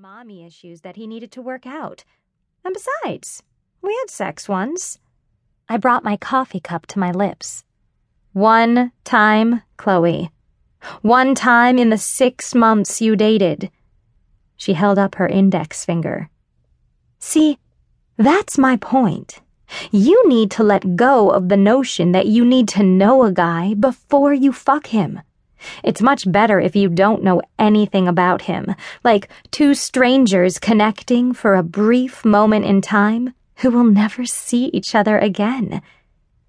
mommy issues that he needed to work out. And besides, we had sex once. I brought my coffee cup to my lips. One time, Chloe. One time in the six months you dated. She held up her index finger. See, that's my point. You need to let go of the notion that you need to know a guy before you fuck him. It's much better if you don't know anything about him, like two strangers connecting for a brief moment in time who will never see each other again.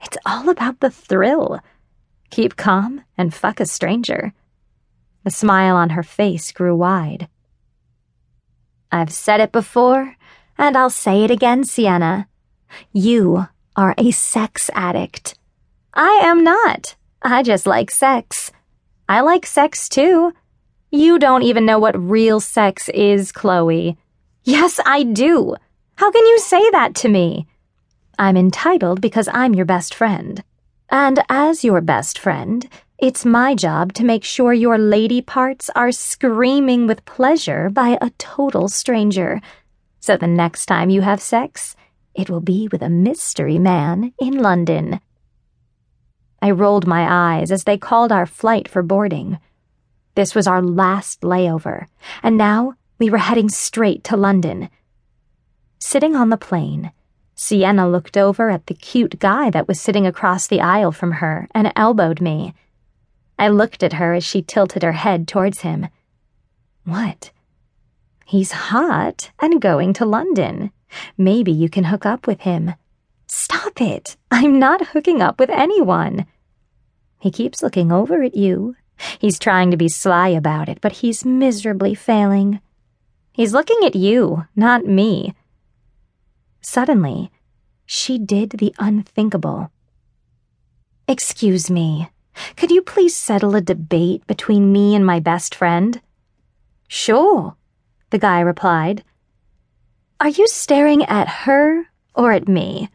It's all about the thrill. Keep calm and fuck a stranger. The smile on her face grew wide. I've said it before, and I'll say it again, Sienna. You are a sex addict. I am not. I just like sex. I like sex too. You don't even know what real sex is, Chloe. Yes, I do. How can you say that to me? I'm entitled because I'm your best friend. And as your best friend, it's my job to make sure your lady parts are screaming with pleasure by a total stranger. So the next time you have sex, it will be with a mystery man in London. I rolled my eyes as they called our flight for boarding. This was our last layover, and now we were heading straight to London. Sitting on the plane, Sienna looked over at the cute guy that was sitting across the aisle from her and elbowed me. I looked at her as she tilted her head towards him. What? He's hot and going to London. Maybe you can hook up with him. Stop it! I'm not hooking up with anyone. He keeps looking over at you. He's trying to be sly about it, but he's miserably failing. He's looking at you, not me. Suddenly, she did the unthinkable. Excuse me, could you please settle a debate between me and my best friend? Sure, the guy replied. Are you staring at her or at me?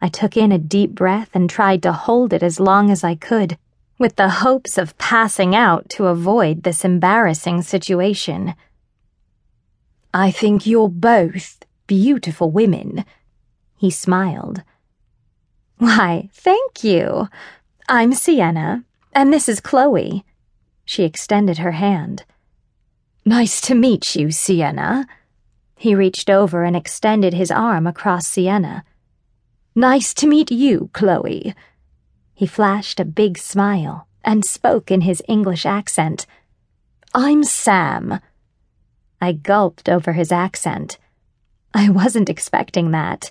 I took in a deep breath and tried to hold it as long as I could, with the hopes of passing out to avoid this embarrassing situation. I think you're both beautiful women, he smiled. Why, thank you. I'm Sienna, and this is Chloe. She extended her hand. Nice to meet you, Sienna. He reached over and extended his arm across Sienna. Nice to meet you, Chloe. He flashed a big smile and spoke in his English accent. I'm Sam. I gulped over his accent. I wasn't expecting that.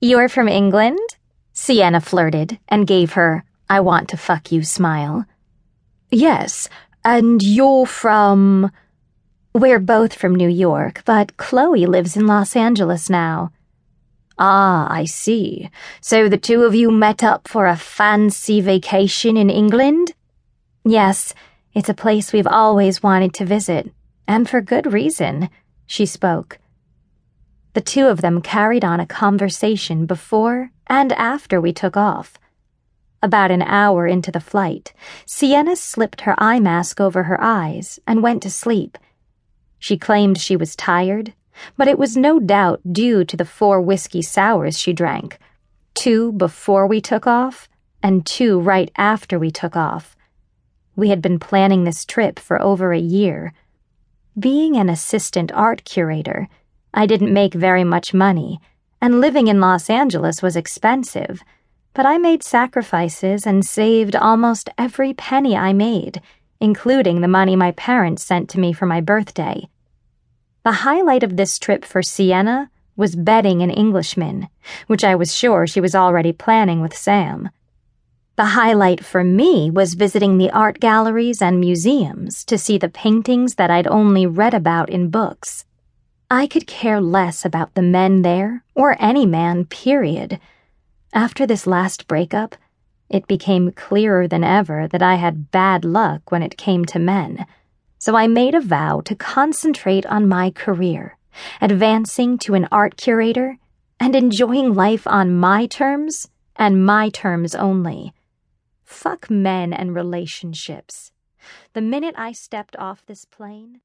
You're from England? Sienna flirted and gave her, I want to fuck you smile. Yes, and you're from. We're both from New York, but Chloe lives in Los Angeles now. Ah, I see. So the two of you met up for a fancy vacation in England? Yes, it's a place we've always wanted to visit, and for good reason, she spoke. The two of them carried on a conversation before and after we took off. About an hour into the flight, Sienna slipped her eye mask over her eyes and went to sleep. She claimed she was tired but it was no doubt due to the four whiskey sours she drank two before we took off, and two right after we took off. We had been planning this trip for over a year. Being an assistant art curator, I didn't make very much money, and living in Los Angeles was expensive, but I made sacrifices and saved almost every penny I made, including the money my parents sent to me for my birthday. The highlight of this trip for Sienna was betting an Englishman, which I was sure she was already planning with Sam. The highlight for me was visiting the art galleries and museums to see the paintings that I'd only read about in books. I could care less about the men there, or any man, period. After this last breakup, it became clearer than ever that I had bad luck when it came to men so I made a vow to concentrate on my career, advancing to an art curator, and enjoying life on my terms and my terms only. Fuck men and relationships. The minute I stepped off this plane,